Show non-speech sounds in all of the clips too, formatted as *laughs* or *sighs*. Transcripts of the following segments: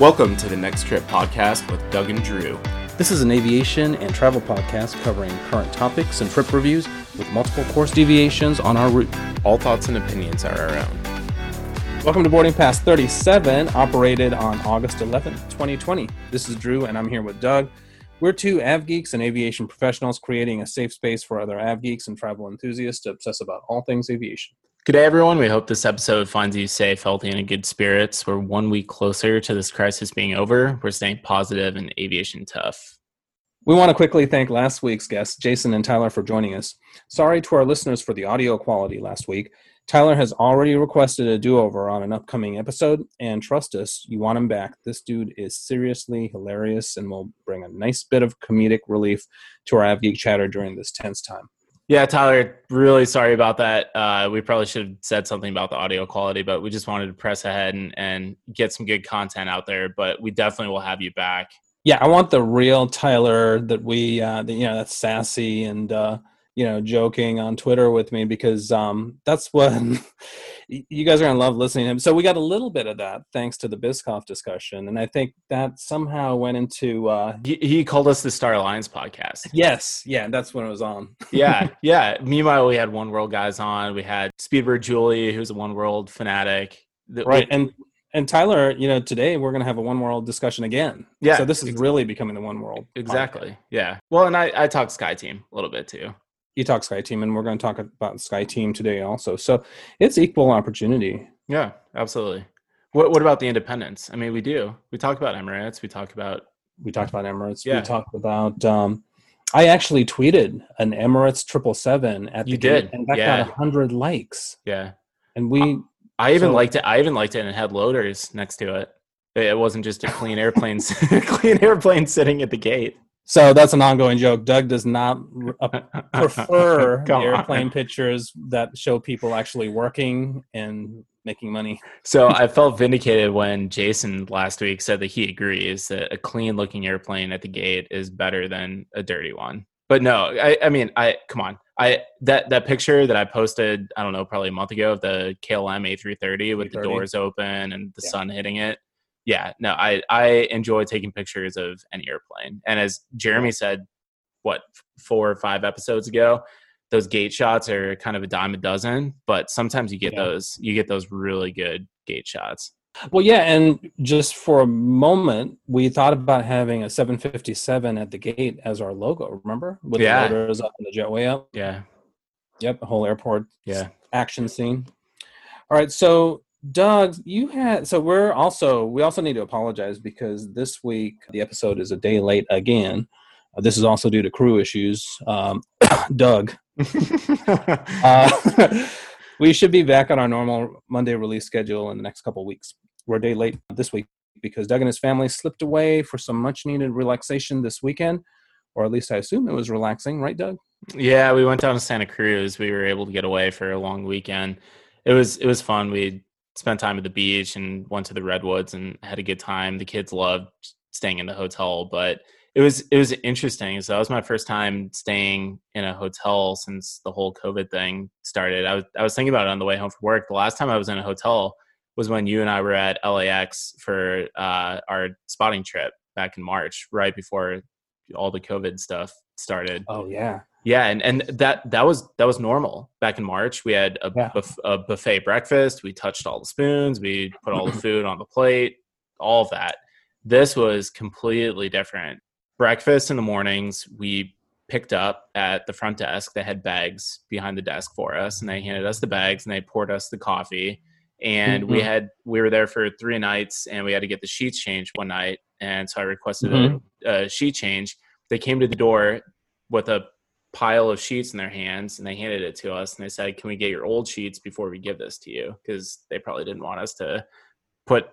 Welcome to the Next Trip podcast with Doug and Drew. This is an aviation and travel podcast covering current topics and trip reviews with multiple course deviations on our route. All thoughts and opinions are our own. Welcome to Boarding Pass 37, operated on August 11th, 2020. This is Drew, and I'm here with Doug. We're two av geeks and aviation professionals creating a safe space for other av geeks and travel enthusiasts to obsess about all things aviation. Good day, everyone. We hope this episode finds you safe, healthy, and in good spirits. We're one week closer to this crisis being over. We're staying positive and aviation tough. We want to quickly thank last week's guests, Jason and Tyler, for joining us. Sorry to our listeners for the audio quality last week. Tyler has already requested a do over on an upcoming episode, and trust us, you want him back. This dude is seriously hilarious and will bring a nice bit of comedic relief to our AvGeek chatter during this tense time. Yeah, Tyler, really sorry about that. Uh, we probably should have said something about the audio quality, but we just wanted to press ahead and, and get some good content out there. But we definitely will have you back. Yeah, I want the real Tyler that we, uh, that, you know, that's sassy and, uh, you know, joking on Twitter with me because um, that's what *laughs* you guys are gonna love listening to him. So we got a little bit of that thanks to the Biscoff discussion, and I think that somehow went into. Uh, he, he called us the Star Alliance podcast. Yes, yeah, that's when it was on. *laughs* yeah, yeah. Meanwhile, we had One World guys on. We had Speedbird Julie, who's a One World fanatic. Right, and and Tyler, you know, today we're going to have a one world discussion again. Yeah. So this is really becoming the one world. Exactly. Podcast. Yeah. Well, and I, I talk Sky Team a little bit too you talk Sky Team, and we're going to talk about Sky Team today also. So it's equal opportunity. Yeah, absolutely. What What about the independents? I mean, we do. We talk about Emirates. We talk about. We talked about Emirates. Yeah. We talked about. Um, I actually tweeted an Emirates triple seven at you did, and that yeah. got hundred likes. Yeah, and we. I even so, liked it. I even liked it and it had loaders next to it. It wasn't just a clean airplane, *laughs* clean airplane sitting at the gate. So that's an ongoing joke. Doug does not uh, *laughs* prefer *laughs* the airplane on. pictures that show people actually working and making money. So I felt vindicated when Jason last week said that he agrees that a clean looking airplane at the gate is better than a dirty one. But no, I, I mean, I come on. I that that picture that I posted, I don't know, probably a month ago of the KLM A330 with 330. the doors open and the yeah. sun hitting it yeah, no, I I enjoy taking pictures of any airplane. And as Jeremy said, what four or five episodes ago, those gate shots are kind of a dime a dozen, but sometimes you get yeah. those you get those really good gate shots. Well, yeah, and just for a moment, we thought about having a 757 at the gate as our logo. Remember, with yeah. the motors up and the jetway up. Yeah. Yep, the whole airport. Yeah. Action scene. All right, so Doug, you had so we're also we also need to apologize because this week the episode is a day late again. Uh, this is also due to crew issues. Um, *coughs* Doug, *laughs* uh, *laughs* we should be back on our normal Monday release schedule in the next couple weeks. We're a day late this week because Doug and his family slipped away for some much needed relaxation this weekend, or at least I assume it was relaxing, right, Doug? Yeah, we went down to Santa Cruz. We were able to get away for a long weekend. It was it was fun. We spent time at the beach and went to the redwoods and had a good time. The kids loved staying in the hotel, but it was it was interesting. So that was my first time staying in a hotel since the whole COVID thing started. I was I was thinking about it on the way home from work. The last time I was in a hotel was when you and I were at LAX for uh, our spotting trip back in March, right before all the COVID stuff started. Oh yeah. Yeah, and, and that that was that was normal back in March. We had a, yeah. buff, a buffet breakfast. We touched all the spoons. We put all the *clears throat* food on the plate. All of that. This was completely different. Breakfast in the mornings. We picked up at the front desk. They had bags behind the desk for us, and they handed us the bags and they poured us the coffee. And mm-hmm. we had we were there for three nights, and we had to get the sheets changed one night. And so I requested mm-hmm. a, a sheet change. They came to the door with a pile of sheets in their hands and they handed it to us and they said, Can we get your old sheets before we give this to you? Because they probably didn't want us to put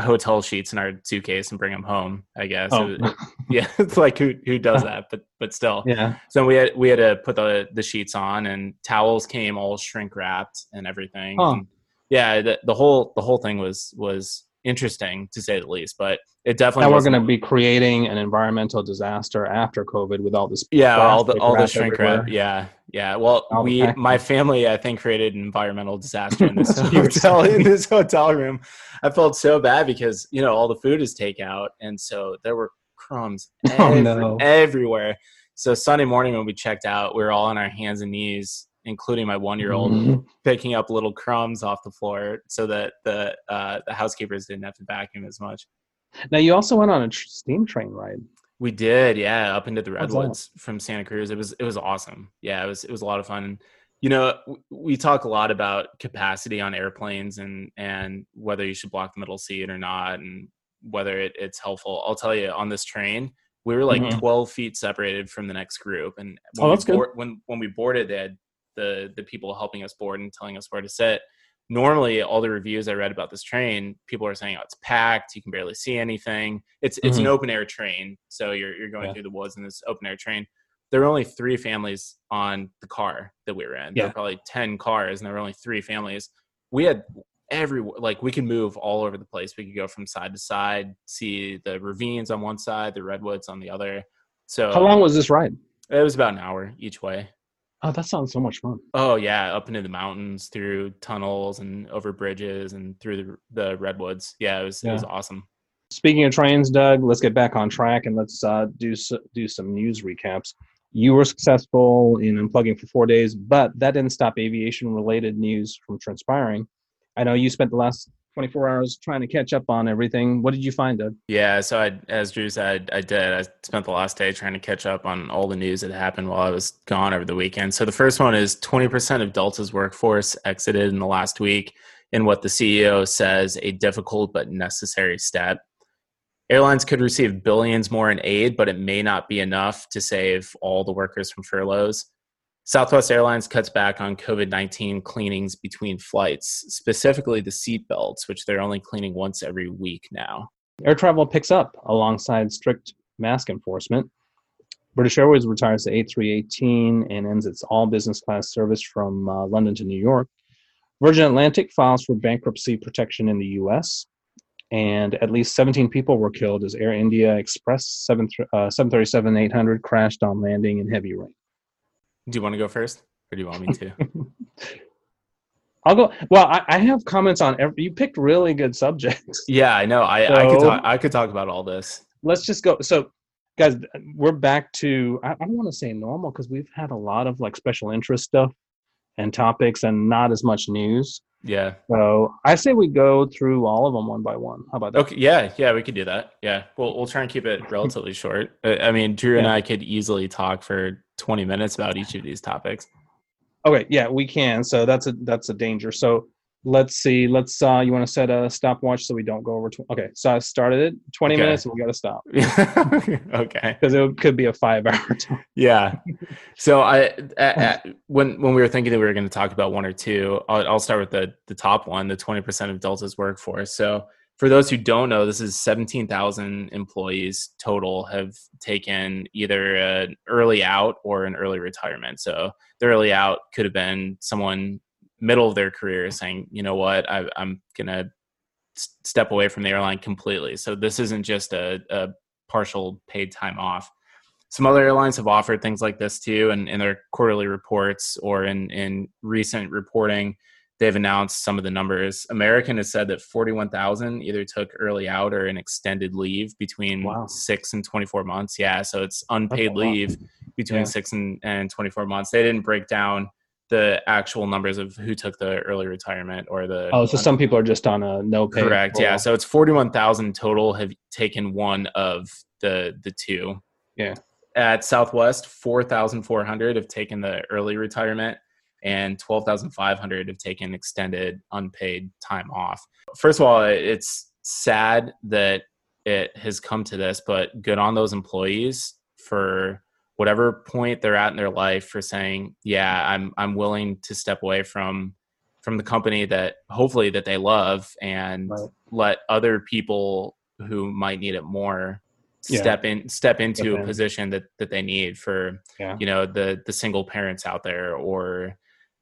hotel sheets in our suitcase and bring them home, I guess. Oh. It was, yeah, *laughs* it's like who who does *laughs* that? But but still. Yeah. So we had we had to put the the sheets on and towels came all shrink wrapped and everything. Huh. And yeah, the, the whole the whole thing was was interesting to say the least. But it definitely. Now we're going to be creating an environmental disaster after COVID with all this. Yeah, all the all the shrink wrap. Yeah, Yeah. Well, we, my family, I think, created an environmental disaster in this *laughs* *laughs* hotel in this hotel room. I felt so bad because you know all the food is takeout, and so there were crumbs *laughs* oh, every, no. everywhere. So Sunday morning when we checked out, we were all on our hands and knees, including my one year old, mm-hmm. picking up little crumbs off the floor so that the uh, the housekeepers didn't have to vacuum as much. Now you also went on a steam train ride. We did, yeah, up into the redwoods from Santa Cruz. It was it was awesome. Yeah, it was it was a lot of fun. You know, we talk a lot about capacity on airplanes and and whether you should block the middle seat or not, and whether it, it's helpful. I'll tell you, on this train, we were like mm-hmm. 12 feet separated from the next group, and when oh, that's board, good. When when we boarded, they had the the people helping us board and telling us where to sit normally all the reviews I read about this train, people are saying, "Oh, it's packed. You can barely see anything." It's it's mm-hmm. an open air train, so you're you're going yeah. through the woods in this open air train. There were only three families on the car that we were in. Yeah. There were probably ten cars, and there were only three families. We had every like we could move all over the place. We could go from side to side, see the ravines on one side, the redwoods on the other. So how long was this ride? It was about an hour each way. Oh, that sounds so much fun. Oh yeah, up into the mountains, through tunnels and over bridges and through the the redwoods. Yeah, it was yeah. it was awesome. Speaking of trains, Doug, let's get back on track and let's uh, do do some news recaps. You were successful in unplugging for four days, but that didn't stop aviation related news from transpiring. I know you spent the last 24 hours trying to catch up on everything. What did you find, Doug? Yeah, so I, as Drew said, I did. I spent the last day trying to catch up on all the news that happened while I was gone over the weekend. So the first one is 20% of Delta's workforce exited in the last week in what the CEO says a difficult but necessary step. Airlines could receive billions more in aid, but it may not be enough to save all the workers from furloughs. Southwest Airlines cuts back on COVID 19 cleanings between flights, specifically the seat belts, which they're only cleaning once every week now. Air travel picks up alongside strict mask enforcement. British Airways retires the A318 and ends its all business class service from uh, London to New York. Virgin Atlantic files for bankruptcy protection in the US. And at least 17 people were killed as Air India Express 7, uh, 737 800 crashed on landing in heavy rain. Do you want to go first, or do you want me to? *laughs* I'll go. Well, I, I, have comments on every. You picked really good subjects. *laughs* Yeah, I know. I, so, I could talk. I could talk about all this. Let's just go. So, guys, we're back to. I, I don't want to say normal because we've had a lot of like special interest stuff and topics, and not as much news. Yeah. So I say we go through all of them one by one. How about that? Okay. Yeah. Yeah. We could do that. Yeah. We'll we'll try and keep it relatively short. I mean, Drew and I could easily talk for 20 minutes about each of these topics. Okay, yeah, we can. So that's a that's a danger. So let's see. Let's uh you want to set a stopwatch so we don't go over tw- Okay, so I started it 20 okay. minutes and we got to stop. *laughs* okay. Cuz it could be a 5 hour *laughs* time. yeah. So I at, at, *laughs* when when we were thinking that we were going to talk about one or two, I'll, I'll start with the the top one, the 20% of Delta's workforce. So for those who don't know, this is 17,000 employees total have taken either an early out or an early retirement. So the early out could have been someone middle of their career saying, you know what, I, am going to step away from the airline completely. So this isn't just a, a, partial paid time off. Some other airlines have offered things like this too, and in their quarterly reports or in, in recent reporting they've announced some of the numbers. American has said that 41,000 either took early out or an extended leave between wow. six and 24 months. Yeah, so it's unpaid leave between yeah. six and, and 24 months. They didn't break down the actual numbers of who took the early retirement or the. Oh, so some people are just on a no pay. Correct. Yeah. So it's 41,000 total have taken one of the the two. Yeah. At Southwest, 4,400 have taken the early retirement and 12,500 have taken extended unpaid time off. First of all, it's sad that it has come to this, but good on those employees for whatever point they're at in their life for saying, "Yeah, I'm I'm willing to step away from from the company that hopefully that they love and right. let other people who might need it more yeah. step in step into a position that that they need for yeah. you know the the single parents out there or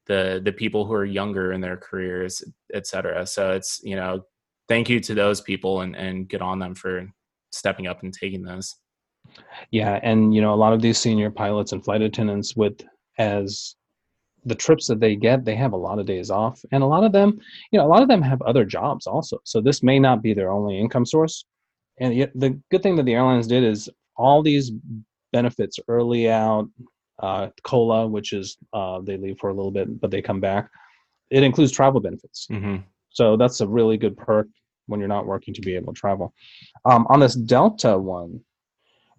the the people who are younger in their careers, et cetera. So it's you know, thank you to those people and and good on them for stepping up and taking those. Yeah, and you know, a lot of these senior pilots and flight attendants with as the trips that they get, they have a lot of days off, and a lot of them, you know, a lot of them have other jobs also. So this may not be their only income source. And yet the good thing that the airlines did is all these benefits early out, uh, COLA, which is uh, they leave for a little bit, but they come back. It includes travel benefits. Mm-hmm. So that's a really good perk when you're not working to be able to travel. Um, on this Delta one,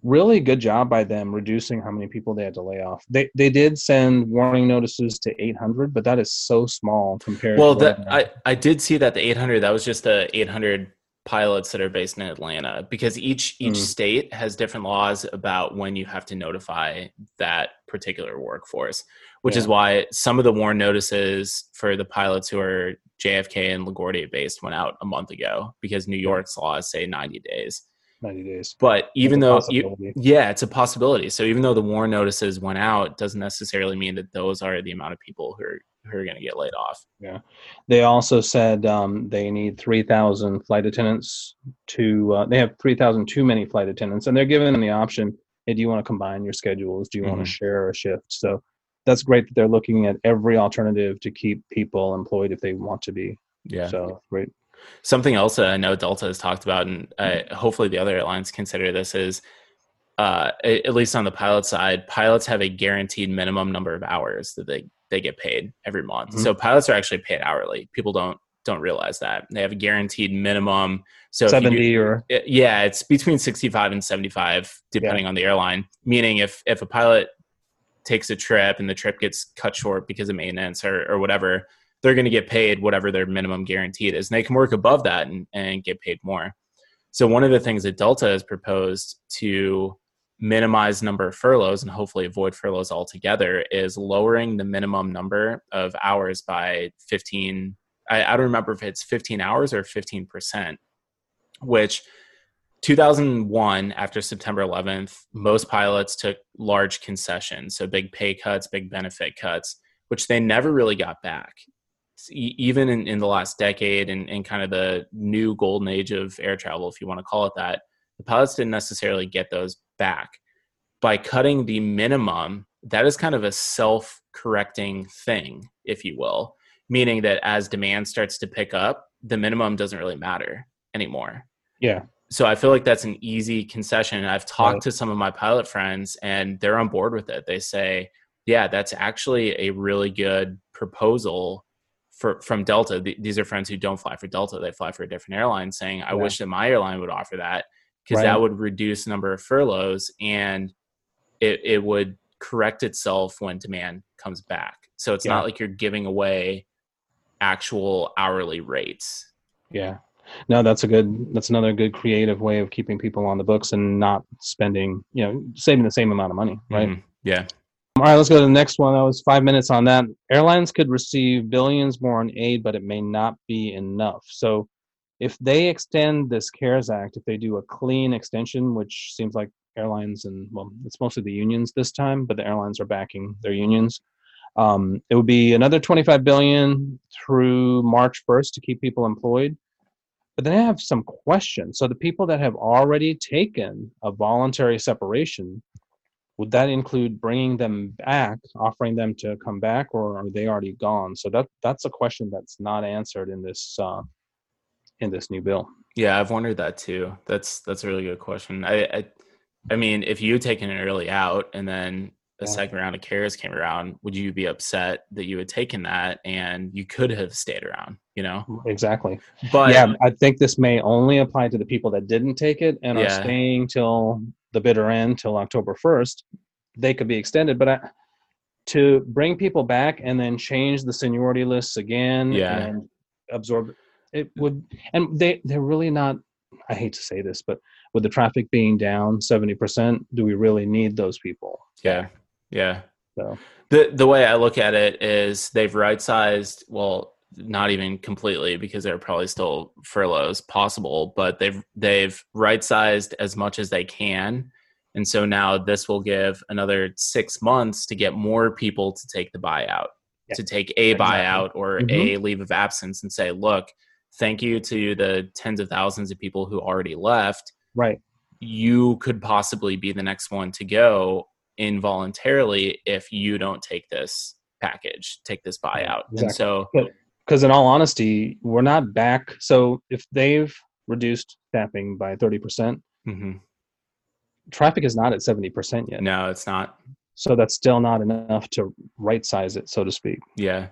really good job by them reducing how many people they had to lay off. They they did send warning notices to 800, but that is so small compared. Well, that I I did see that the 800 that was just the 800 pilots that are based in Atlanta because each each mm. state has different laws about when you have to notify that particular workforce, which yeah. is why some of the warn notices for the pilots who are JFK and LaGuardia based went out a month ago because New York's laws say 90 days. 90 days. But even though, you, yeah, it's a possibility. So even though the warn notices went out, doesn't necessarily mean that those are the amount of people who are who are going to get laid off. Yeah. They also said um, they need 3,000 flight attendants to, uh, they have 3,000 too many flight attendants, and they're giving them the option hey, do you want to combine your schedules? Do you mm-hmm. want to share a shift? So that's great that they're looking at every alternative to keep people employed if they want to be. Yeah. So great. Something else that I know Delta has talked about, and uh, hopefully the other airlines consider this, is uh, at least on the pilot side, pilots have a guaranteed minimum number of hours that they they get paid every month. Mm-hmm. So pilots are actually paid hourly. People don't don't realize that they have a guaranteed minimum. So 70 do, or yeah, it's between 65 and 75 depending yeah. on the airline. Meaning if if a pilot takes a trip and the trip gets cut short because of maintenance or, or whatever, they're going to get paid whatever their minimum guaranteed is. And they can work above that and, and get paid more. So one of the things that Delta has proposed to minimize number of furloughs and hopefully avoid furloughs altogether is lowering the minimum number of hours by 15 I, I don't remember if it's 15 hours or 15% which 2001 after september 11th most pilots took large concessions so big pay cuts big benefit cuts which they never really got back even in, in the last decade and, and kind of the new golden age of air travel if you want to call it that the pilots didn't necessarily get those back. By cutting the minimum, that is kind of a self correcting thing, if you will, meaning that as demand starts to pick up, the minimum doesn't really matter anymore. Yeah. So I feel like that's an easy concession. I've talked right. to some of my pilot friends and they're on board with it. They say, yeah, that's actually a really good proposal for from Delta. These are friends who don't fly for Delta; they fly for a different airline. Saying, "I yeah. wish that my airline would offer that because right. that would reduce the number of furloughs and it, it would correct itself when demand comes back. So it's yeah. not like you're giving away actual hourly rates. Yeah. No, that's a good that's another good creative way of keeping people on the books and not spending, you know, saving the same amount of money, right? Mm-hmm. Yeah. All right, let's go to the next one. That was five minutes on that. Airlines could receive billions more in aid, but it may not be enough. So if they extend this CARES Act, if they do a clean extension, which seems like airlines and well, it's mostly the unions this time, but the airlines are backing their unions. Um, it would be another 25 billion through March 1st to keep people employed. But then I have some questions. So the people that have already taken a voluntary separation, would that include bringing them back, offering them to come back, or are they already gone? So that that's a question that's not answered in this uh, in this new bill? Yeah, I've wondered that too. That's that's a really good question. I I, I mean, if you had taken it early out and then a yeah. second round of CARES came around, would you be upset that you had taken that and you could have stayed around? You know, exactly. But yeah, I think this may only apply to the people that didn't take it and yeah. are staying till the bitter end till October first. They could be extended, but I, to bring people back and then change the seniority lists again yeah. and absorb it would and they they're really not i hate to say this but with the traffic being down 70% do we really need those people yeah yeah so the the way i look at it is they've right sized well not even completely because there are probably still furloughs possible but they've they've right sized as much as they can and so now this will give another six months to get more people to take the buyout yeah. to take a exactly. buyout or mm-hmm. a leave of absence and say look thank you to the tens of thousands of people who already left. Right. You could possibly be the next one to go involuntarily if you don't take this package, take this buyout. Exactly. And so, because in all honesty, we're not back. So if they've reduced staffing by 30%, percent mm-hmm. traffic is not at 70% yet. No, it's not. So that's still not enough to right size it, so to speak. Yeah.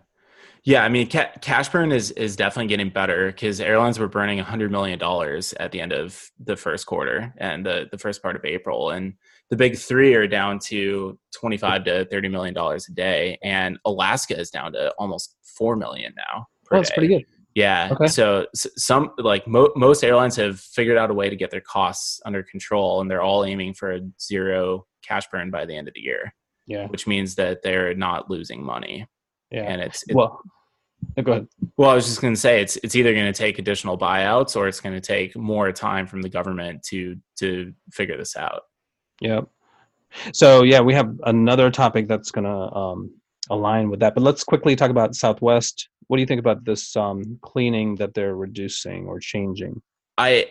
Yeah, I mean, ca- cash burn is is definitely getting better because airlines were burning hundred million dollars at the end of the first quarter and the the first part of April, and the big three are down to twenty five to thirty million dollars a day, and Alaska is down to almost four million now. oh, that's pretty good. Yeah. Okay. So some like mo- most airlines have figured out a way to get their costs under control, and they're all aiming for a zero cash burn by the end of the year. Yeah. Which means that they're not losing money. Yeah. And it's, it's well. Go ahead. Well, I was just going to say it's it's either going to take additional buyouts or it's going to take more time from the government to to figure this out. Yep. So yeah, we have another topic that's going to um, align with that, but let's quickly talk about Southwest. What do you think about this um, cleaning that they're reducing or changing? I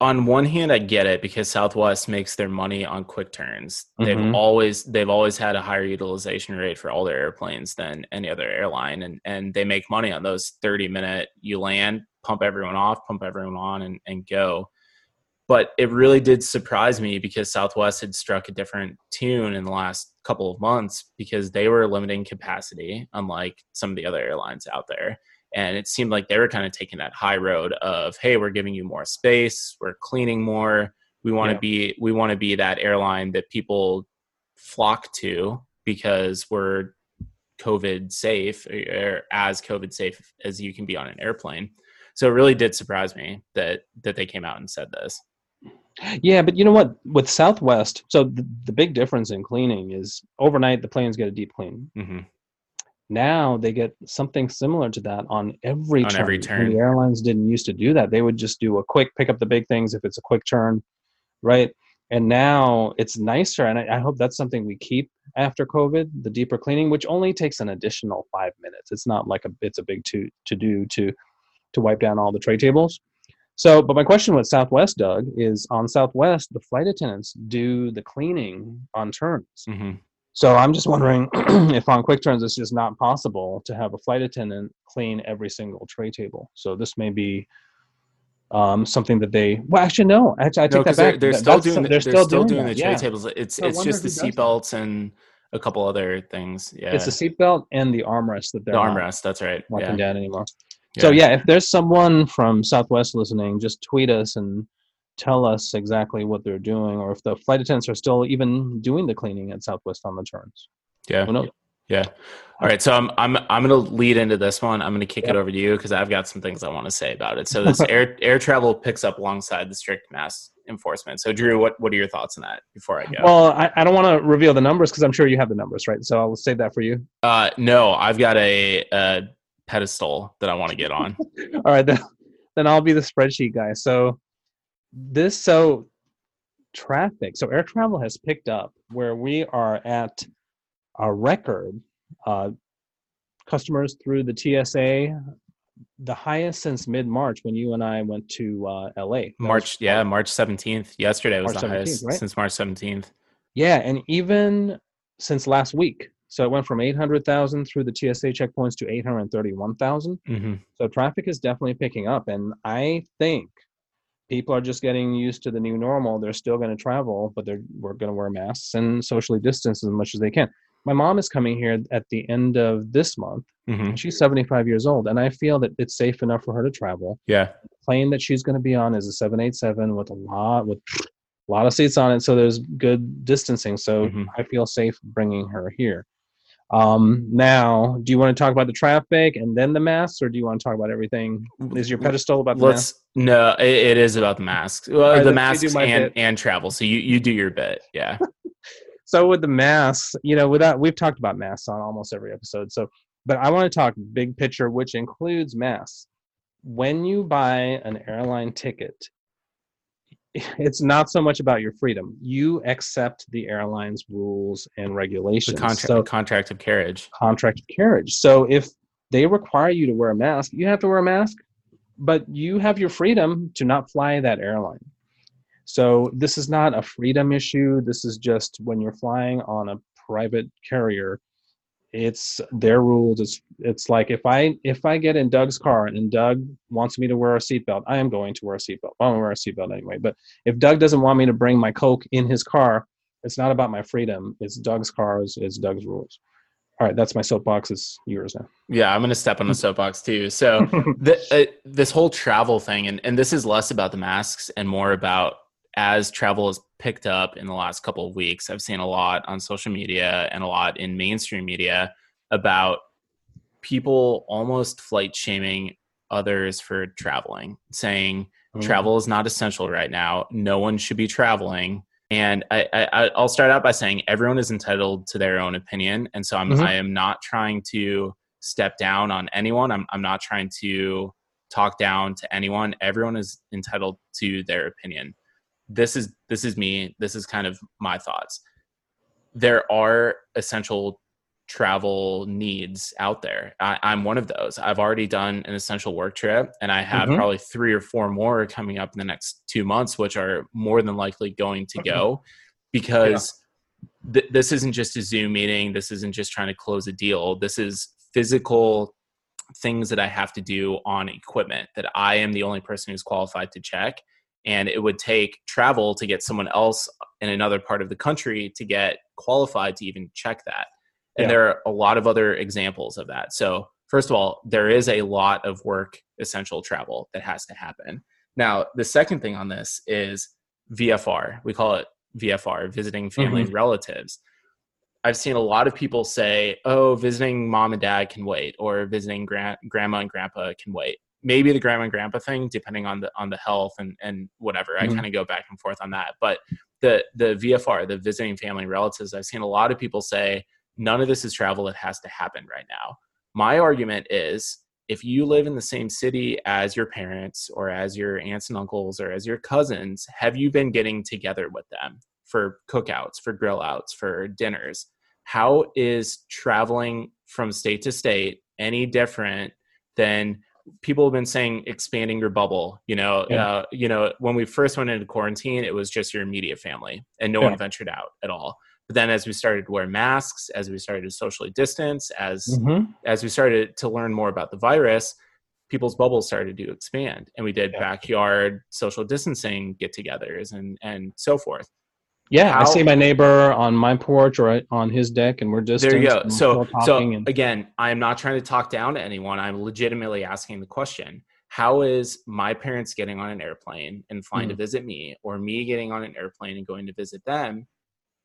on one hand i get it because southwest makes their money on quick turns. They've mm-hmm. always they've always had a higher utilization rate for all their airplanes than any other airline and and they make money on those 30 minute you land pump everyone off pump everyone on and, and go. But it really did surprise me because southwest had struck a different tune in the last couple of months because they were limiting capacity unlike some of the other airlines out there and it seemed like they were kind of taking that high road of hey we're giving you more space we're cleaning more we want to yeah. be we want to be that airline that people flock to because we're covid safe or as covid safe as you can be on an airplane so it really did surprise me that that they came out and said this yeah but you know what with southwest so the, the big difference in cleaning is overnight the planes get a deep clean mm-hmm. Now they get something similar to that on every on turn. every turn. the airlines didn't used to do that. They would just do a quick pick up the big things if it's a quick turn, right? And now it's nicer, and I, I hope that's something we keep after COVID. The deeper cleaning, which only takes an additional five minutes. It's not like a it's a big to to do to to wipe down all the tray tables. So, but my question with Southwest, Doug, is on Southwest, the flight attendants do the cleaning on turns. Mm-hmm. So I'm just wondering *clears throat* if on quick turns it's just not possible to have a flight attendant clean every single tray table. So this may be um, something that they well actually no actually I take no, that back. They're, they're still doing they're, they're still, doing, doing the tray yeah. tables. It's so it's just the seatbelts and a couple other things. Yeah, it's the seatbelt and the armrest that they're the armrest. That's right. Locking yeah. down anymore. Yeah. So yeah, if there's someone from Southwest listening, just tweet us and tell us exactly what they're doing or if the flight attendants are still even doing the cleaning at Southwest on the turns. Yeah. Yeah. All right. So I'm I'm I'm gonna lead into this one. I'm gonna kick it over to you because I've got some things I want to say about it. So this air *laughs* air travel picks up alongside the strict mask enforcement. So Drew, what what are your thoughts on that before I go? Well, I, I don't want to reveal the numbers because I'm sure you have the numbers, right? So I'll save that for you. Uh no, I've got a, a pedestal that I want to get on. *laughs* All right, then then I'll be the spreadsheet guy. So this so traffic so air travel has picked up where we are at a record uh, customers through the tsa the highest since mid-march when you and i went to uh, la that march yeah march 17th yesterday was march the highest right? since march 17th yeah and even since last week so it went from 800,000 through the TSA checkpoints to 831,000. Mm-hmm. So traffic is definitely picking up. And I think people are just getting used to the new normal. They're still going to travel, but they're we're going to wear masks and socially distance as much as they can. My mom is coming here at the end of this month. Mm-hmm. She's 75 years old, and I feel that it's safe enough for her to travel. Yeah. The plane that she's going to be on is a 787 with a lot with a lot of seats on it, so there's good distancing. So mm-hmm. I feel safe bringing her here. Um, now, do you want to talk about the traffic and then the masks, or do you want to talk about everything? Is your pedestal about the Let's, masks? No, it, it is about the masks. Well, right, the masks and, and travel. So you, you do your bit. Yeah. *laughs* so with the masks, you know, without we've talked about masks on almost every episode. So, but I want to talk big picture, which includes masks. When you buy an airline ticket, it's not so much about your freedom. You accept the airline's rules and regulations. The contract, so, contract of carriage. Contract of carriage. So if they require you to wear a mask, you have to wear a mask, but you have your freedom to not fly that airline. So this is not a freedom issue. This is just when you're flying on a private carrier, it's their rules. It's it's like if I if I get in Doug's car and Doug wants me to wear a seatbelt, I am going to wear a seatbelt. I'm gonna wear a seatbelt anyway. But if Doug doesn't want me to bring my Coke in his car, it's not about my freedom. It's Doug's car. It's, Doug's rules. All right, that's my soapbox. It's yours now. Yeah, I'm going to step on the *laughs* soapbox too. So *laughs* the, uh, this whole travel thing, and, and this is less about the masks and more about as travel has picked up in the last couple of weeks. I've seen a lot on social media and a lot in mainstream media about people almost flight shaming others for traveling, saying mm. travel is not essential right now. No one should be traveling and I, I i'll start out by saying everyone is entitled to their own opinion and so i'm mm-hmm. i am not trying to step down on anyone i'm, I'm not trying to talk down to anyone everyone is entitled to their opinion this is this is me this is kind of my thoughts there are essential travel needs out there. I, am one of those. I've already done an essential work trip, and I have mm-hmm. probably three or four more coming up in the next two months, which are more than likely going to go because yeah. th- this isn't just a Zoom meeting. This isn't just trying to close a deal. This is physical things that I have to do on equipment that I am the only person who's qualified to check. And it would take travel to get someone else in another part of the country to get qualified to even check that and yeah. there are a lot of other examples of that. So, first of all, there is a lot of work essential travel that has to happen. Now, the second thing on this is VFR. We call it VFR, visiting family mm-hmm. and relatives. I've seen a lot of people say, "Oh, visiting mom and dad can wait," or visiting grand- grandma and grandpa can wait. Maybe the grandma and grandpa thing, depending on the on the health and and whatever. Mm-hmm. I kind of go back and forth on that. But the the VFR, the visiting family relatives, I've seen a lot of people say, None of this is travel It has to happen right now. My argument is if you live in the same city as your parents or as your aunts and uncles or as your cousins, have you been getting together with them for cookouts, for grill outs, for dinners? How is traveling from state to state any different than people have been saying expanding your bubble you know yeah. uh, you know when we first went into quarantine it was just your immediate family and no yeah. one ventured out at all but then as we started to wear masks, as we started to socially distance, as mm-hmm. as we started to learn more about the virus, people's bubbles started to expand. And we did yeah. backyard social distancing get-togethers and and so forth. Yeah, How, I see my neighbor on my porch or on his deck, and we're just there. You go. So, so and, again, I am not trying to talk down to anyone. I'm legitimately asking the question: How is my parents getting on an airplane and flying mm-hmm. to visit me, or me getting on an airplane and going to visit them,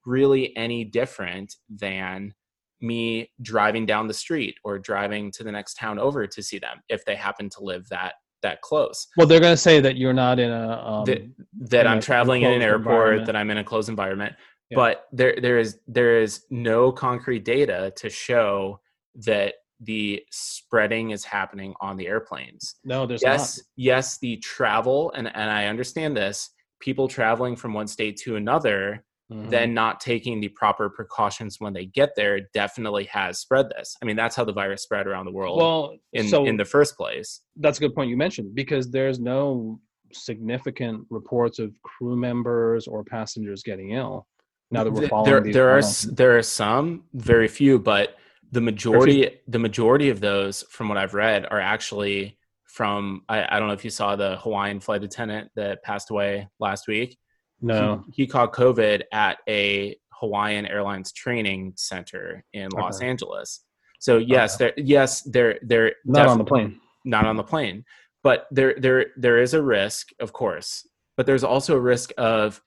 really any different than me driving down the street or driving to the next town over to see them if they happen to live that that close. Well, they're going to say that you're not in a um, that, that I'm traveling in an airport, that I'm in a closed environment. Yeah. But there there is there is no concrete data to show that the spreading is happening on the airplanes. No, there's yes, not. yes, the travel and and I understand this. People traveling from one state to another mm-hmm. then not taking the proper precautions when they get there definitely has spread this. I mean, that's how the virus spread around the world. Well, in so in the first place. That's a good point you mentioned because there's no significant reports of crew members or passengers getting ill. Now that we're following there, there are there are some, very few, but the majority the majority of those, from what I've read, are actually from I, I don't know if you saw the Hawaiian flight attendant that passed away last week. No. He, he caught COVID at a Hawaiian Airlines training center in okay. Los Angeles. So yes, okay. there yes, there there not on the plane. Not on the plane. But there there there is a risk, of course. But there's also a risk of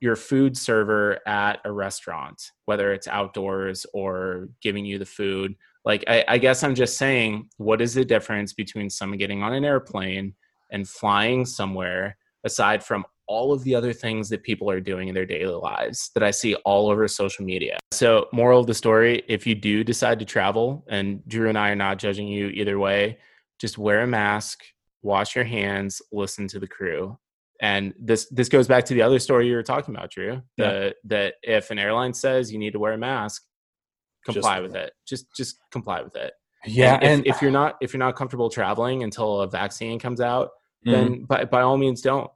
your food server at a restaurant, whether it's outdoors or giving you the food. Like I, I guess I'm just saying, what is the difference between someone getting on an airplane and flying somewhere aside from all of the other things that people are doing in their daily lives that I see all over social media. So, moral of the story if you do decide to travel, and Drew and I are not judging you either way, just wear a mask, wash your hands, listen to the crew. And this this goes back to the other story you were talking about, Drew. The, yeah. That if an airline says you need to wear a mask, comply just, with it. Just just comply with it. Yeah, and, and if, if, you're not if you're not comfortable traveling until a vaccine comes out, mm-hmm. then by by all means don't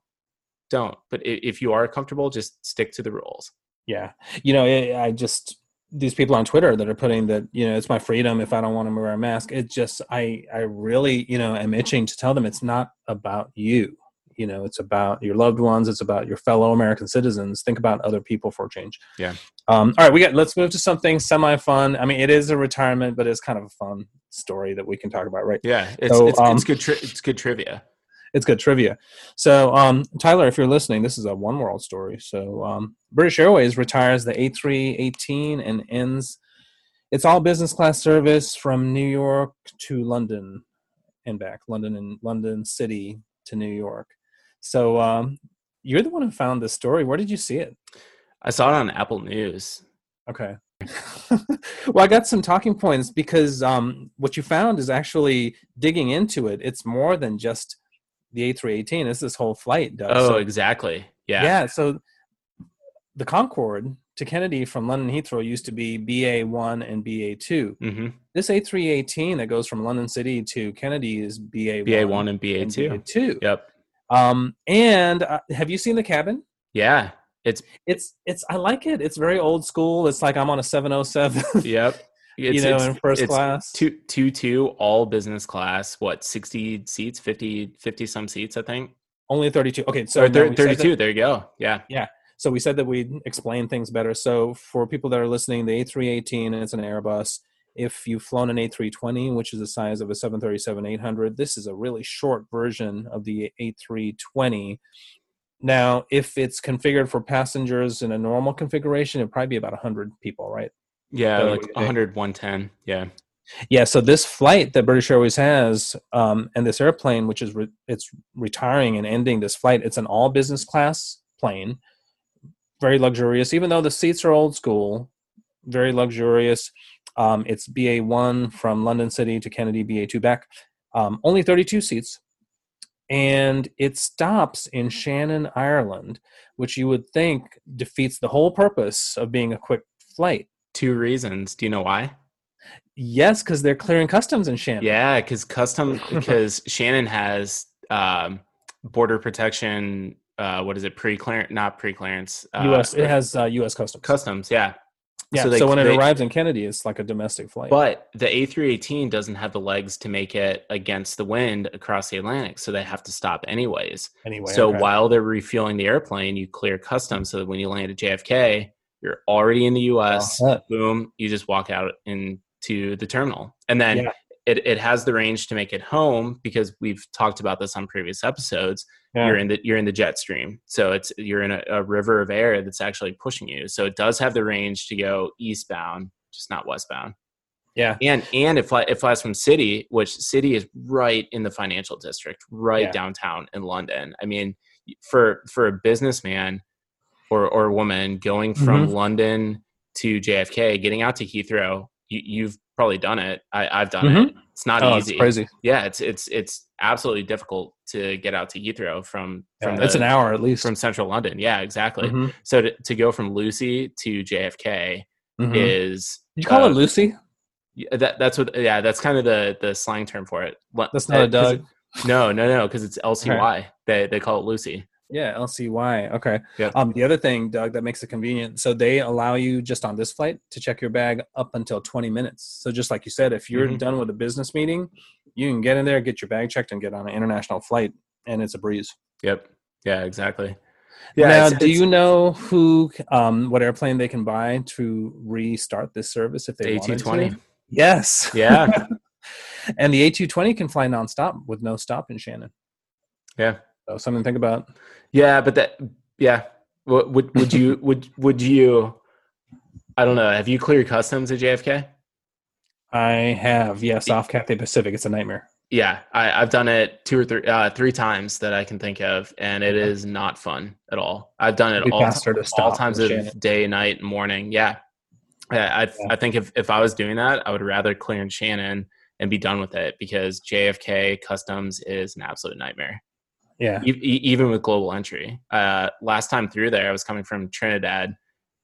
don't. But if you are comfortable, just stick to the rules. Yeah, you know, I just these people on Twitter that are putting that you know it's my freedom if I don't want to wear a mask. It just I I really you know am itching to tell them it's not about you. You know, it's about your loved ones. It's about your fellow American citizens. Think about other people for a change. Yeah. Um, all right, we got. Let's move to something semi-fun. I mean, it is a retirement, but it's kind of a fun story that we can talk about, right? Yeah, it's so, it's, um, it's good. Tri- it's good trivia it's good trivia. So, um, Tyler, if you're listening, this is a one world story. So, um, British Airways retires the A318 and ends it's all business class service from New York to London and back, London and London City to New York. So, um, you're the one who found this story. Where did you see it? I saw it on Apple News. Okay. *laughs* well, I got some talking points because um, what you found is actually digging into it. It's more than just the A318 is this whole flight does. Oh, so, exactly. Yeah. Yeah. So the Concorde to Kennedy from London Heathrow used to be BA1 and BA2. Mm-hmm. This A318 that goes from London City to Kennedy is BA1, BA1 and BA2. And BA2. Yep. Um, and uh, have you seen the cabin? Yeah. It's it's it's I like it. It's very old school. It's like I'm on a 707. yep. *laughs* It's, you know, in first class. Two, two, two, all business class. What, 60 seats, 50, 50 some seats, I think? Only 32. Okay. So 32. That, there you go. Yeah. Yeah. So we said that we'd explain things better. So for people that are listening, the A318, and it's an Airbus. If you've flown an A320, which is the size of a 737-800, this is a really short version of the A320. Now, if it's configured for passengers in a normal configuration, it'd probably be about 100 people, right? Yeah, so, like 100, 110. Yeah. Yeah, so this flight that British Airways has, um, and this airplane, which is re- it's retiring and ending this flight, it's an all business class plane, very luxurious. Even though the seats are old school, very luxurious. Um, it's BA one from London City to Kennedy, BA two back. Um, only 32 seats, and it stops in Shannon, Ireland, which you would think defeats the whole purpose of being a quick flight two reasons. Do you know why? Yes, because they're clearing customs in Shannon. Yeah, because custom *laughs* because Shannon has um, border protection. Uh, what is it? Pre clearance? Not pre clearance. Uh, U.S. It has uh, U.S. customs. Customs. Yeah. Yeah. So, they, so when it they, arrives in Kennedy, it's like a domestic flight. But the A318 doesn't have the legs to make it against the wind across the Atlantic, so they have to stop anyways. Anyway. So okay. while they're refueling the airplane, you clear customs so that when you land at JFK, you're already in the US. Oh, boom, you just walk out into the terminal. And then yeah. it, it has the range to make it home because we've talked about this on previous episodes. Yeah. You're in the you're in the jet stream. So it's you're in a, a river of air that's actually pushing you. So it does have the range to go eastbound, just not westbound. Yeah. And and it, fly, it flies from City, which City is right in the financial district, right yeah. downtown in London. I mean, for for a businessman, or or woman going from mm-hmm. London to JFK, getting out to Heathrow, you, have probably done it. I, have done mm-hmm. it. It's not oh, easy. It's crazy. Yeah, it's it's it's absolutely difficult to get out to Heathrow from from yeah, the, it's an hour at least from central London. Yeah, exactly. Mm-hmm. So to, to go from Lucy to JFK mm-hmm. is Did you call uh, it Lucy? Yeah, that that's what. Yeah, that's kind of the the slang term for it. That's not uh, a Doug. No, no, no, because it's LCY. Right. They they call it Lucy. Yeah, LCY. Okay. Yeah. Um, the other thing, Doug, that makes it convenient. So they allow you just on this flight to check your bag up until 20 minutes. So just like you said, if you're mm-hmm. done with a business meeting, you can get in there, get your bag checked, and get on an international flight, and it's a breeze. Yep. Yeah. Exactly. Yeah. Now, it's, do it's, you know who, um, what airplane they can buy to restart this service if they want to? Yes. Yeah. *laughs* and the A220 can fly nonstop with no stop in Shannon. Yeah. So something to think about. Yeah, but that yeah. Would would, would you *laughs* would would you? I don't know. Have you cleared customs at JFK? I have. Yes, off Cathay Pacific. It's a nightmare. Yeah, I, have done it two or three uh, three times that I can think of, and it is not fun at all. I've done it all, all times of day, night, morning. Yeah, I I, yeah. I think if if I was doing that, I would rather clear in Shannon and be done with it because JFK customs is an absolute nightmare. Yeah. E- even with global entry. Uh, last time through there, I was coming from Trinidad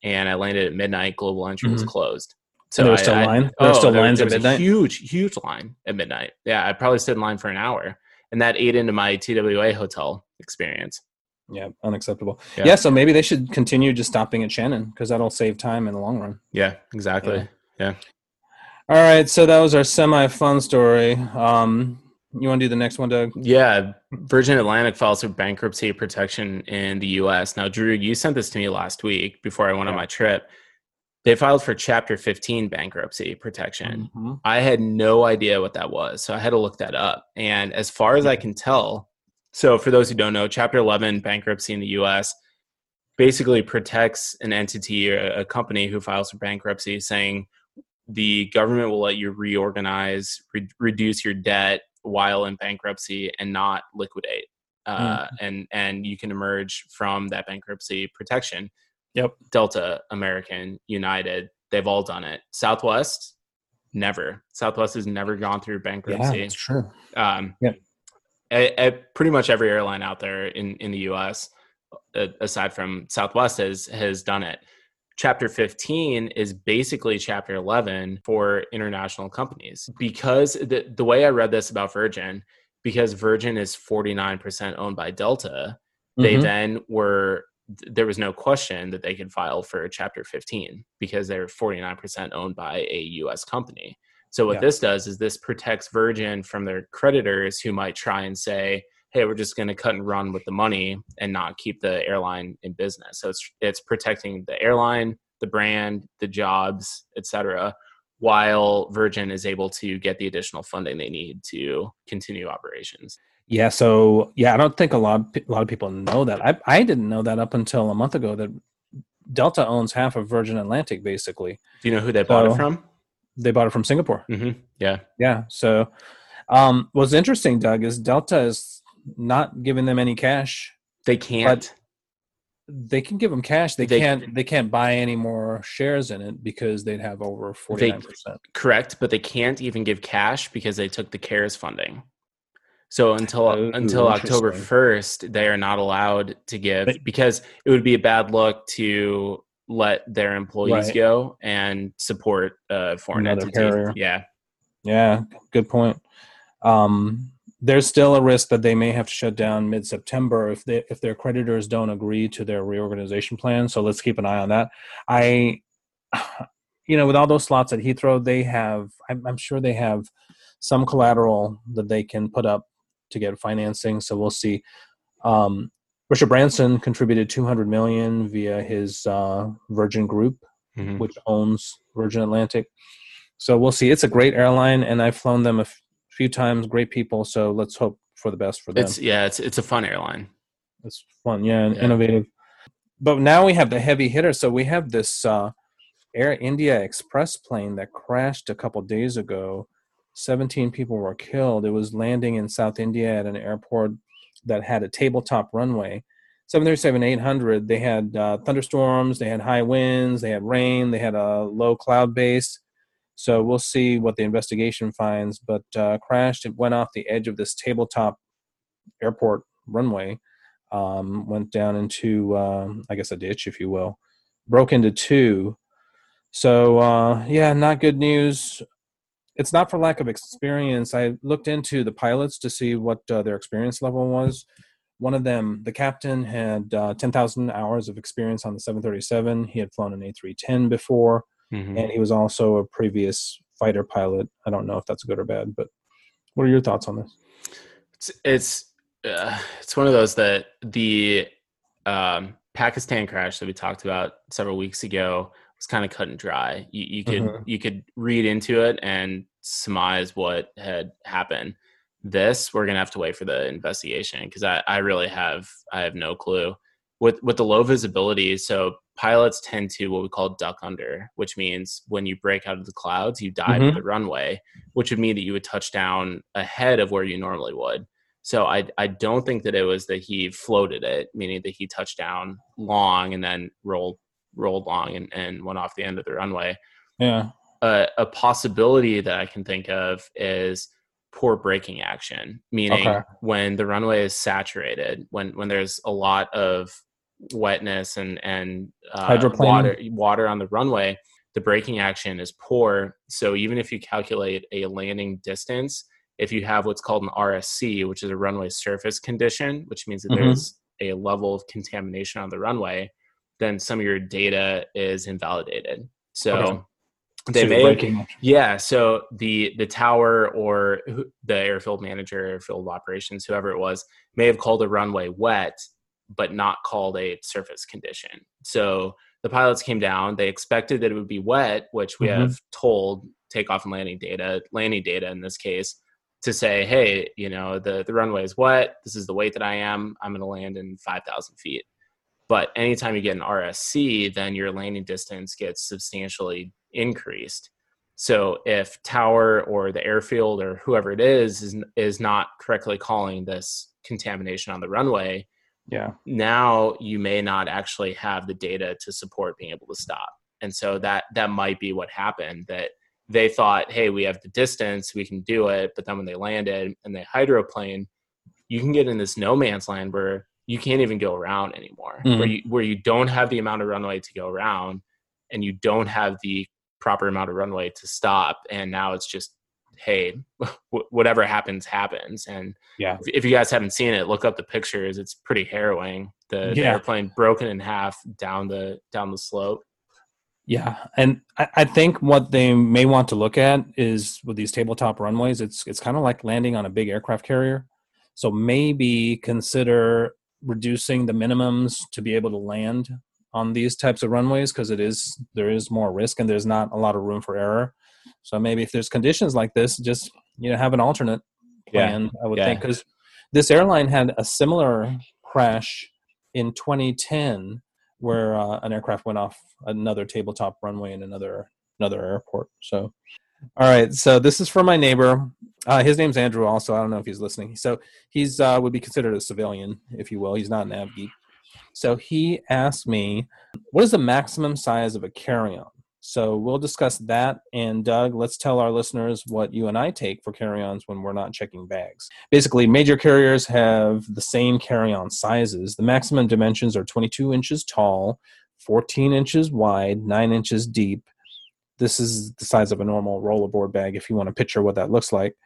and I landed at midnight. Global entry mm-hmm. was closed. So there's still a line. There's oh, still there, lines there at midnight. huge, huge line at midnight. Yeah, I probably stood in line for an hour, and that ate into my TWA hotel experience. Yeah, unacceptable. Yeah. yeah. so maybe they should continue just stopping at Shannon because that'll save time in the long run. Yeah, exactly. Yeah. yeah. All right, so that was our semi-fun story. Um, you want to do the next one, Doug? Yeah, Virgin Atlantic files for bankruptcy protection in the U.S. Now, Drew, you sent this to me last week before I went yeah. on my trip. They filed for Chapter 15 bankruptcy protection. Mm-hmm. I had no idea what that was, so I had to look that up. And as far as I can tell, so for those who don't know, Chapter 11 bankruptcy in the U.S. basically protects an entity or a company who files for bankruptcy, saying the government will let you reorganize, re- reduce your debt while in bankruptcy, and not liquidate. Uh, mm. and and you can emerge from that bankruptcy protection Yep. Delta, American, United, they've all done it. Southwest, never. Southwest has never gone through bankruptcy. Yeah, that's true. Um, yep. At, at pretty much every airline out there in, in the U.S., uh, aside from Southwest, has has done it. Chapter 15 is basically Chapter 11 for international companies because the the way I read this about Virgin, because Virgin is 49% owned by Delta, they mm-hmm. then were there was no question that they could file for chapter 15 because they're 49% owned by a US company. So what yeah. this does is this protects Virgin from their creditors who might try and say, "Hey, we're just going to cut and run with the money and not keep the airline in business." So it's it's protecting the airline, the brand, the jobs, etc., while Virgin is able to get the additional funding they need to continue operations. Yeah, so yeah, I don't think a lot of, a lot of people know that. I I didn't know that up until a month ago that Delta owns half of Virgin Atlantic basically. Do you know who they bought it from? They bought it from Singapore. Mm-hmm. Yeah. Yeah. So um, what's interesting, Doug, is Delta is not giving them any cash. They can't. They can give them cash. They, they, can't. They can't buy any more shares in it because they'd have over forty nine percent. Correct, but they can't even give cash because they took the CARES funding. So until oh, until October first, they are not allowed to give but, because it would be a bad look to let their employees right. go and support a foreign Another entity. Carrier. Yeah, yeah, good point. Um, there's still a risk that they may have to shut down mid September if they if their creditors don't agree to their reorganization plan. So let's keep an eye on that. I, *sighs* you know, with all those slots at Heathrow, they have. I'm, I'm sure they have some collateral that they can put up to get financing. So we'll see. Um, Richard Branson contributed 200 million via his uh, Virgin Group, mm-hmm. which owns Virgin Atlantic. So we'll see. It's a great airline, and I've flown them a f- few times. Great people. So let's hope for the best for them. It's yeah, it's it's a fun airline. It's fun, yeah, and yeah. innovative. But now we have the heavy hitter. So we have this uh, Air India Express plane that crashed a couple days ago 17 people were killed. It was landing in South India at an airport that had a tabletop runway. 737 800, they had uh, thunderstorms, they had high winds, they had rain, they had a low cloud base. So we'll see what the investigation finds. But uh, crashed, it went off the edge of this tabletop airport runway, um, went down into, um, I guess, a ditch, if you will, broke into two. So, uh, yeah, not good news it's not for lack of experience. I looked into the pilots to see what uh, their experience level was. One of them, the captain, had uh, 10,000 hours of experience on the 737. He had flown an A310 before, mm-hmm. and he was also a previous fighter pilot. I don't know if that's good or bad, but what are your thoughts on this? It's it's, uh, it's one of those that the um, Pakistan crash that we talked about several weeks ago was kind of cut and dry. You, you could mm-hmm. you could read into it and surmise what had happened. This we're gonna have to wait for the investigation because I, I really have I have no clue. With with the low visibility, so pilots tend to what we call duck under, which means when you break out of the clouds, you dive mm-hmm. to the runway, which would mean that you would touch down ahead of where you normally would. So I I don't think that it was that he floated it, meaning that he touched down long and then rolled rolled long and, and went off the end of the runway. Yeah. Uh, a possibility that I can think of is poor braking action, meaning okay. when the runway is saturated, when when there's a lot of wetness and and uh, water water on the runway, the braking action is poor. So even if you calculate a landing distance, if you have what's called an RSC, which is a runway surface condition, which means that mm-hmm. there's a level of contamination on the runway, then some of your data is invalidated. So okay. they so may, yeah. So the the tower or the airfield manager, airfield operations, whoever it was, may have called a runway wet, but not called a surface condition. So the pilots came down. They expected that it would be wet, which we mm-hmm. have told takeoff and landing data, landing data in this case, to say, hey, you know, the, the runway is wet. This is the weight that I am. I'm going to land in 5,000 feet. But anytime you get an RSC, then your landing distance gets substantially increased. So if tower or the airfield or whoever it is is, is not correctly calling this contamination on the runway, yeah. Now you may not actually have the data to support being able to stop. And so that that might be what happened that they thought hey we have the distance we can do it. But then when they landed and they hydroplane you can get in this no man's land where you can't even go around anymore mm-hmm. where you where you don't have the amount of runway to go around and you don't have the proper amount of runway to stop. And now it's just hey, *laughs* whatever happens, happens. And yeah, if, you guys haven't seen it, look up the pictures. It's pretty harrowing. The, yeah. the airplane broken in half down the down the slope. Yeah, and I, I, think what they may want to look at is with these tabletop runways. It's it's kind of like landing on a big aircraft carrier. So maybe consider reducing the minimums to be able to land on these types of runways because it is there is more risk and there's not a lot of room for error. So maybe if there's conditions like this, just you know have an alternate plan. Yeah. I would yeah. think because this airline had a similar crash in 2010 where uh, an aircraft went off another tabletop runway in another another airport. So, all right. So this is for my neighbor. Uh, his name's Andrew. Also, I don't know if he's listening. So he's uh, would be considered a civilian, if you will. He's not an av geek. So he asked me, "What is the maximum size of a carry-on?" So we'll discuss that. And Doug, let's tell our listeners what you and I take for carry ons when we're not checking bags. Basically, major carriers have the same carry on sizes. The maximum dimensions are 22 inches tall, 14 inches wide, 9 inches deep. This is the size of a normal rollerboard bag if you want to picture what that looks like.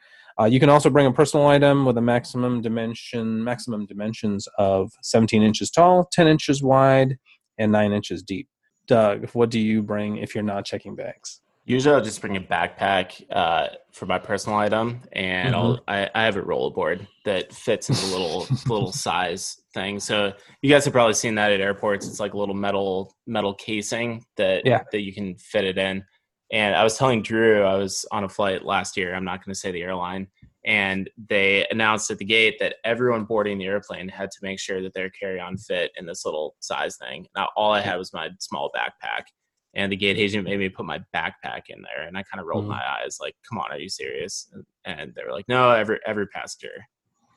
Uh, you can also bring a personal item with a maximum dimension, maximum dimensions of 17 inches tall, 10 inches wide, and 9 inches deep. Doug, what do you bring if you're not checking bags? Usually, I'll just bring a backpack uh, for my personal item, and mm-hmm. I'll I, I, have a rollerboard that fits in the little *laughs* little size thing. So you guys have probably seen that at airports. It's like a little metal metal casing that yeah. that you can fit it in. And I was telling Drew, I was on a flight last year. I'm not going to say the airline, and they announced at the gate that everyone boarding the airplane had to make sure that their carry-on fit in this little size thing. Now, all I had was my small backpack, and the gate agent made me put my backpack in there, and I kind of rolled mm-hmm. my eyes, like, "Come on, are you serious?" And they were like, "No, every every passenger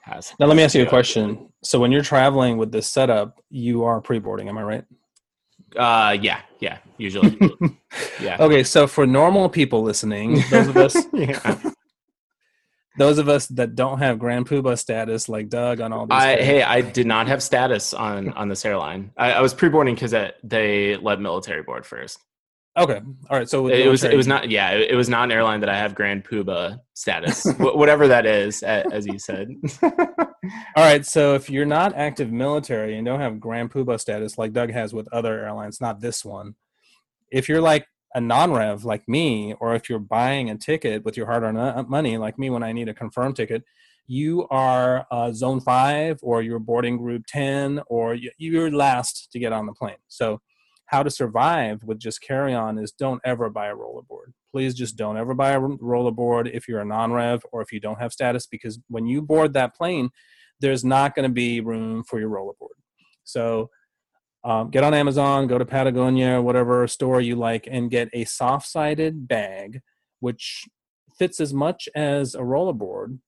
has." Now, let me ask you a question. So, when you're traveling with this setup, you are pre-boarding, am I right? Uh, yeah, yeah, usually. *laughs* yeah. Okay, so for normal people listening, those of us. *laughs* yeah those of us that don't have Grand Poobah status, like Doug on all these. I, hey, I did not have status on on this airline. I, I was pre-boarding because they let military board first. Okay, all right. So it was it was not yeah it, it, was not an airline that I have Grand Poobah status, *laughs* whatever that is, as you said. *laughs* all right. So if you're not active military and don't have Grand Poobah status like Doug has with other airlines, not this one. If you're like a non-rev like me or if you're buying a ticket with your hard-earned uh, money like me when i need a confirmed ticket you are uh, zone 5 or you're boarding group 10 or you're last to get on the plane. So how to survive with just carry on is don't ever buy a rollerboard please just don't ever buy a rollerboard if you're a non-rev or if you don't have status because when you board that plane there's not going to be room for your rollerboard so um, get on Amazon, go to Patagonia, whatever store you like, and get a soft sided bag, which fits as much as a rollerboard.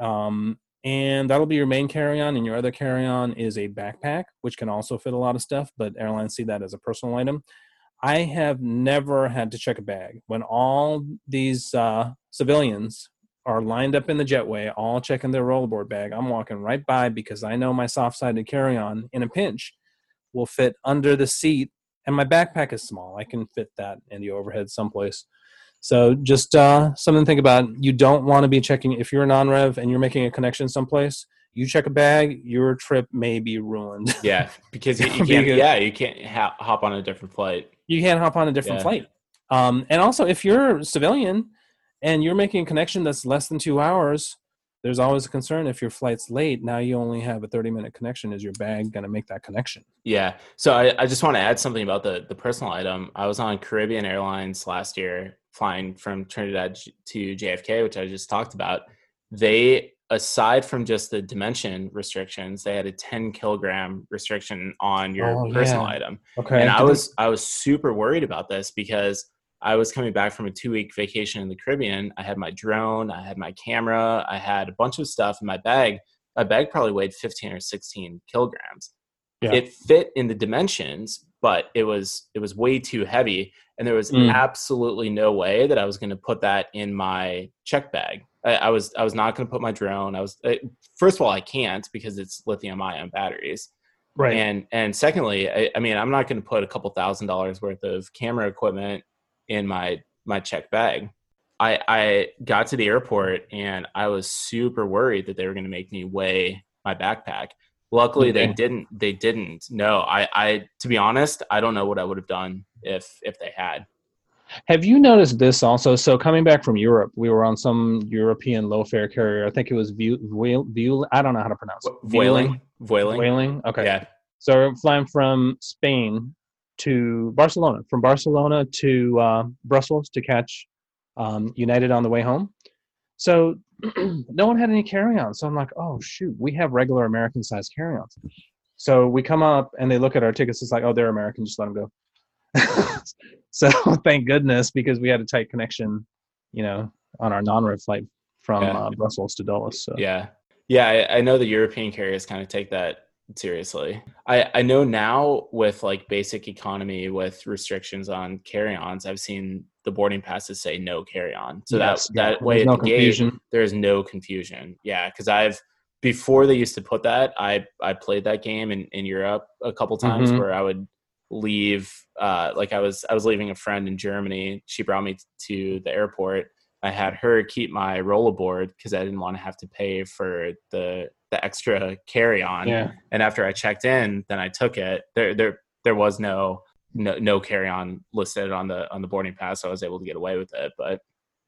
Um, and that'll be your main carry on, and your other carry on is a backpack, which can also fit a lot of stuff, but airlines see that as a personal item. I have never had to check a bag. When all these uh, civilians are lined up in the jetway, all checking their rollerboard bag, I'm walking right by because I know my soft sided carry on in a pinch will fit under the seat and my backpack is small i can fit that in the overhead someplace so just uh, something to think about you don't want to be checking if you're a non-rev and you're making a connection someplace you check a bag, your trip may be ruined. *laughs* Yeah, because you, you *laughs* can't. yeah, you can't ha- hop on a different flight. You can't hop on a different yeah. flight. Um, and also, if you're a civilian and you're making a connection that's less than two hours, there's always a concern if your flight's late. Now you only have a 30 minute connection. Is your bag going to make that connection? Yeah. So I, I just want to add something about the the personal item. I was on Caribbean Airlines last year, flying from Trinidad to JFK, which I just talked about. They aside from just the dimension restrictions, they had a 10 kilogram restriction on your oh, personal yeah. item. Okay. And I was I was super worried about this because I was coming back from a two week vacation in the Caribbean. I had my drone, I had my camera, I had a bunch of stuff in my bag. My bag probably weighed 15 or 16 kilograms. Yeah. It fit in the dimensions, but it was it was way too heavy and there was mm. absolutely no way that I was going to put that in my check bag. I, I was I was not going to put my drone. I was I, first of all I can't because it's lithium ion batteries. Right. And and secondly, I, I mean I'm not going to put a couple thousand dollars worth of camera equipment in my my check bag. I I got to the airport and I was super worried that they were going to make me weigh my backpack. Luckily, they didn't. They didn't. No, I, I. To be honest, I don't know what I would have done if if they had. Have you noticed this also? So coming back from Europe, we were on some European low fare carrier. I think it was View. View I don't know how to pronounce it. Vueling. Vueling. Vueling. Okay. Yeah. So we're flying from Spain to Barcelona, from Barcelona to uh, Brussels to catch um, United on the way home. So *clears throat* no one had any carry-ons. So I'm like, oh shoot, we have regular American sized carry-ons. So we come up and they look at our tickets. It's like, oh, they're American. Just let them go. *laughs* so thank goodness because we had a tight connection, you know, on our non-rev flight from yeah. uh, Brussels to Dulles. So. Yeah, yeah, I, I know the European carriers kind of take that seriously. I, I know now with like basic economy with restrictions on carry-ons, I've seen the boarding passes say no carry-on. So yes, that that way at no the confusion. gate, there's no confusion. Yeah, because I've before they used to put that, I I played that game in, in Europe a couple times mm-hmm. where I would leave uh like I was I was leaving a friend in Germany. She brought me to the airport. I had her keep my rollerboard because I didn't want to have to pay for the the extra carry on. Yeah. And after I checked in, then I took it. There there there was no no, no carry on listed on the on the boarding pass, so I was able to get away with it. But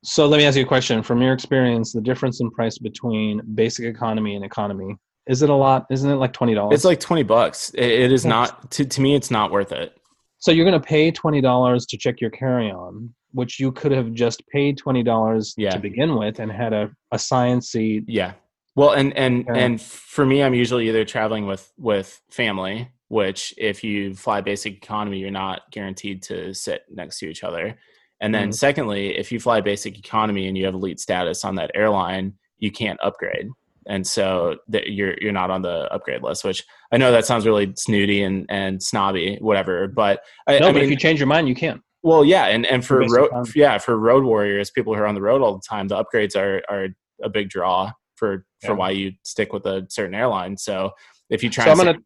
so let me ask you a question. From your experience, the difference in price between basic economy and economy is it a lot? Isn't it like twenty dollars? It's like twenty bucks. it, it is yes. not to to me. It's not worth it. So you're going to pay twenty dollars to check your carry on, which you could have just paid twenty dollars yeah. to begin with and had a a sciency yeah well, and and yeah. and for me, I'm usually either traveling with with family, which if you fly basic economy, you're not guaranteed to sit next to each other. And then mm-hmm. secondly, if you fly basic economy and you have elite status on that airline, you can't upgrade. And so that you're you're not on the upgrade list, which I know that sounds really snooty and, and snobby, whatever. But I, no, I but mean, if you change your mind, you can. Well, yeah, and and for road, yeah, for road warriors, people who are on the road all the time, the upgrades are are a big draw for for yeah. why you stick with a certain airline. So if you try, so I'm gonna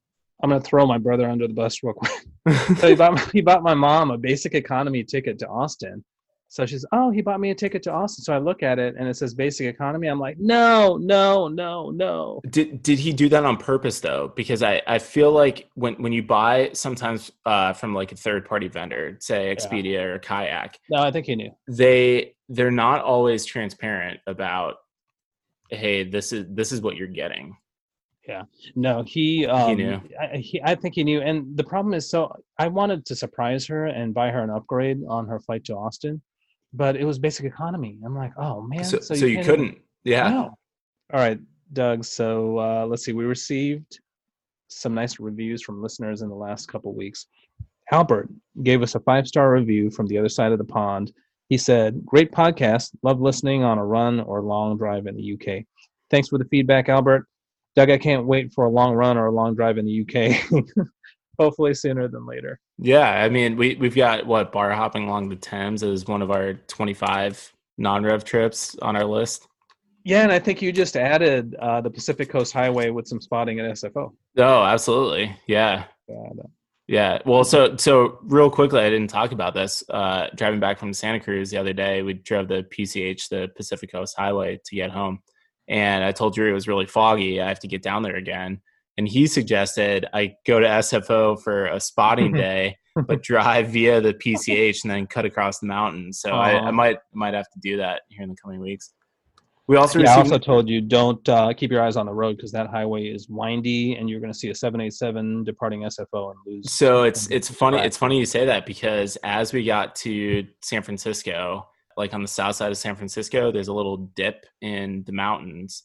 I'm gonna throw my brother under the bus real quick. *laughs* so he bought he bought my mom a basic economy ticket to Austin. So she's, oh, he bought me a ticket to Austin. So I look at it and it says basic economy. I'm like, no, no, no, no. Did did he do that on purpose though? Because I, I feel like when when you buy sometimes uh, from like a third party vendor, say Expedia yeah. or Kayak. No, I think he knew. They they're not always transparent about hey this is this is what you're getting. Yeah. No he um, he knew. I, he, I think he knew. And the problem is so i wanted to surprise her and buy her an upgrade on her flight to austin but it was basic economy. I'm like oh man so, so, so you, you couldn't. Yeah. No. all right doug so uh, let's see. We received some nice reviews from listeners in the last couple weeks. Albert gave us a five star review from the other side of the pond he said, Great podcast. Love listening on a run or long drive in the UK. Thanks for the feedback, Albert. Doug, I can't wait for a long run or a long drive in the UK. *laughs* Hopefully sooner than later. Yeah, I mean, we we've got what bar hopping along the Thames is one of our 25 non-rev trips on our list. Yeah, and I think you just added uh, the Pacific Coast Highway with some spotting at SFO. Oh, absolutely. Yeah. yeah yeah. Well, so so real quickly, I didn't talk about this. Uh, driving back from Santa Cruz the other day, we drove the PCH, the Pacific Coast Highway, to get home, and I told Drew it was really foggy. I have to get down there again. And he suggested I go to SFO for a spotting *laughs* day, but drive via the PCH and then cut across the mountain. So I, I, might might have to do that here in the coming weeks. We also yeah, I also told you don't uh, keep your eyes on the road because that highway is windy, and you're going to see a 787 departing SFO and lose. So it's it's funny it's funny you say that because as we got to San Francisco, like on the south side of San Francisco, there's a little dip in the mountains.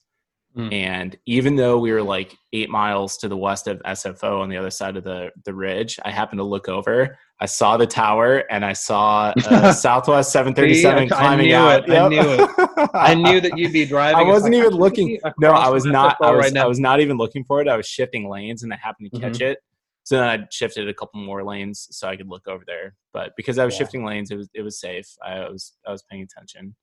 Mm. And even though we were like eight miles to the west of SFO on the other side of the, the ridge, I happened to look over. I saw the tower and I saw uh, *laughs* Southwest 737 See, climbing I out. It. Yep. I knew it. I knew that you'd be *laughs* driving. I wasn't even looking. No, I was not. I was, right I was not even looking for it. I was shifting lanes and I happened to catch mm-hmm. it. So then I shifted a couple more lanes so I could look over there. But because I was yeah. shifting lanes, it was it was safe. I was I was paying attention.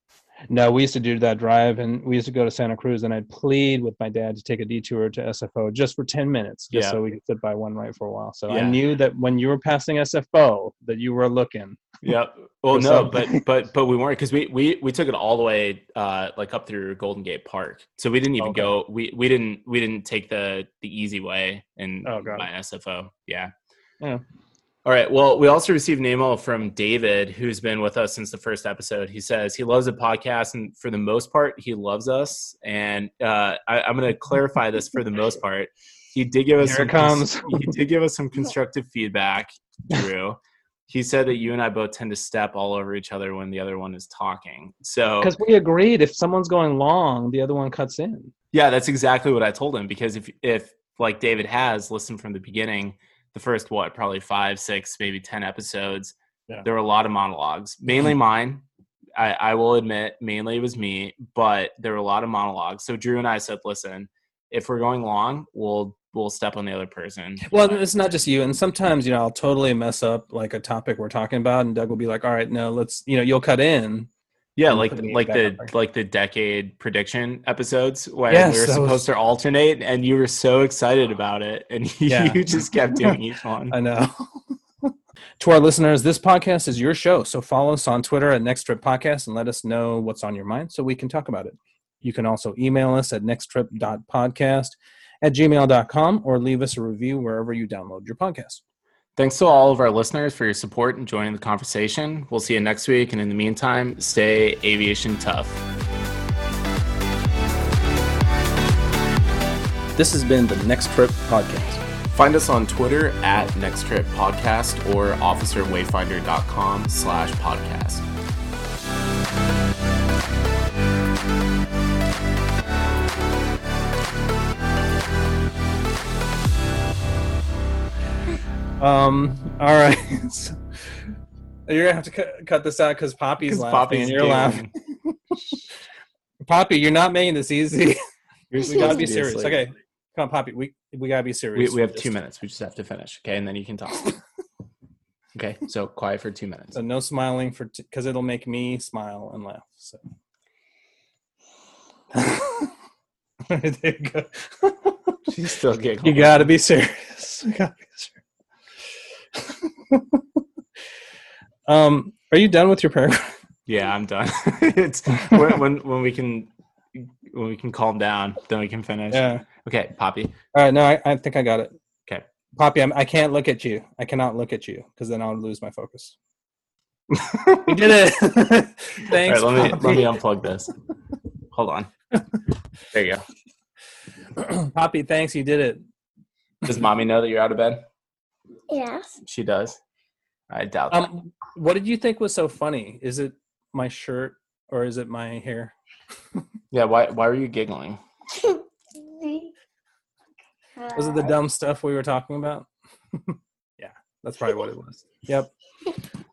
No, we used to do that drive, and we used to go to Santa Cruz, and I'd plead with my dad to take a detour to SFO just for ten minutes, just yeah. so we could sit by one right for a while. So yeah. I knew that when you were passing SFO, that you were looking. Yep. Well, no, but but but we weren't because we we we took it all the way uh like up through Golden Gate Park, so we didn't even okay. go. We we didn't we didn't take the the easy way and oh, by SFO. Yeah. Yeah. All right. Well, we also received an email from David, who's been with us since the first episode. He says he loves the podcast, and for the most part, he loves us. And uh, I, am going to clarify this for the most part. He did give us Here some. Comes. he did give us some constructive feedback, Drew. he said that you and I both tend to step all over each other when the other one is talking. So because we agreed, if someone's going long, the other one cuts in. Yeah, that's exactly what I told him. Because if if like David has listened from the beginning the first what probably five six maybe ten episodes yeah. there were a lot of monologues. *laughs* Mainly mine. I, I will admit mainly it was me but there were a lot of monologues. So drew and i said listen if we're going long we'll we'll step on the other person. Well it's not just you and sometimes you know i'll totally mess up like a topic we're talking about and doug will be like all right no let's you know you'll cut in yeah, like like the like the decade prediction episodes where yes, we were supposed was... to alternate, and you were so excited about it, and *laughs* you, yeah. you just kept doing each one. I know. *laughs* to our listeners, this podcast is your show, so follow us on Twitter at Next Trip Podcast and let us know what's on your mind so we can talk about it. You can also email us at nexttrip.podcast at gmail.com or leave us a review wherever you download your podcast. Thanks to all of our listeners for your support and joining the conversation. We'll see you next week. And in the meantime, stay aviation tough. This has been the Next Trip Podcast. Find us on Twitter at Next Trip Podcast or officerwayfinder.com slash podcast. Um. All right. *laughs* you're gonna have to cut, cut this out because Poppy's laughing Poppy's and you're laughing. *laughs* Poppy, you're not making this easy. *laughs* we gotta be serious. Okay, come on, Poppy. We we gotta be serious. We, we have two minutes. We just have to finish. Okay, and then you can talk. okay, so quiet for two minutes. So no smiling for because t- it'll make me smile and laugh. So. there you go. She's still giggling. You gotta be serious. You gotta be serious. *laughs* um, are you done with your paragraph? *laughs* Yeah, I'm done. *laughs* it's when, when when we can when we can calm down, then we can finish. Yeah. Okay, Poppy. All right. No, I, I think I got it. Okay. Poppy, I'm, I can't look at you. I cannot look at you because then I'll lose my focus. we did it. Thanks. All right, let me let me unplug this. Hold on. There you go. *clears throat* Poppy, thanks. You did it. Does mommy know that you're out of bed? Yes. She does. I doubt um, that. What did you think was so funny? Is it my shirt or is it my hair? yeah. Why? Why were you giggling? *laughs* was it the dumb stuff we were talking about? *laughs* yeah, that's probably what it was. Yep. *laughs*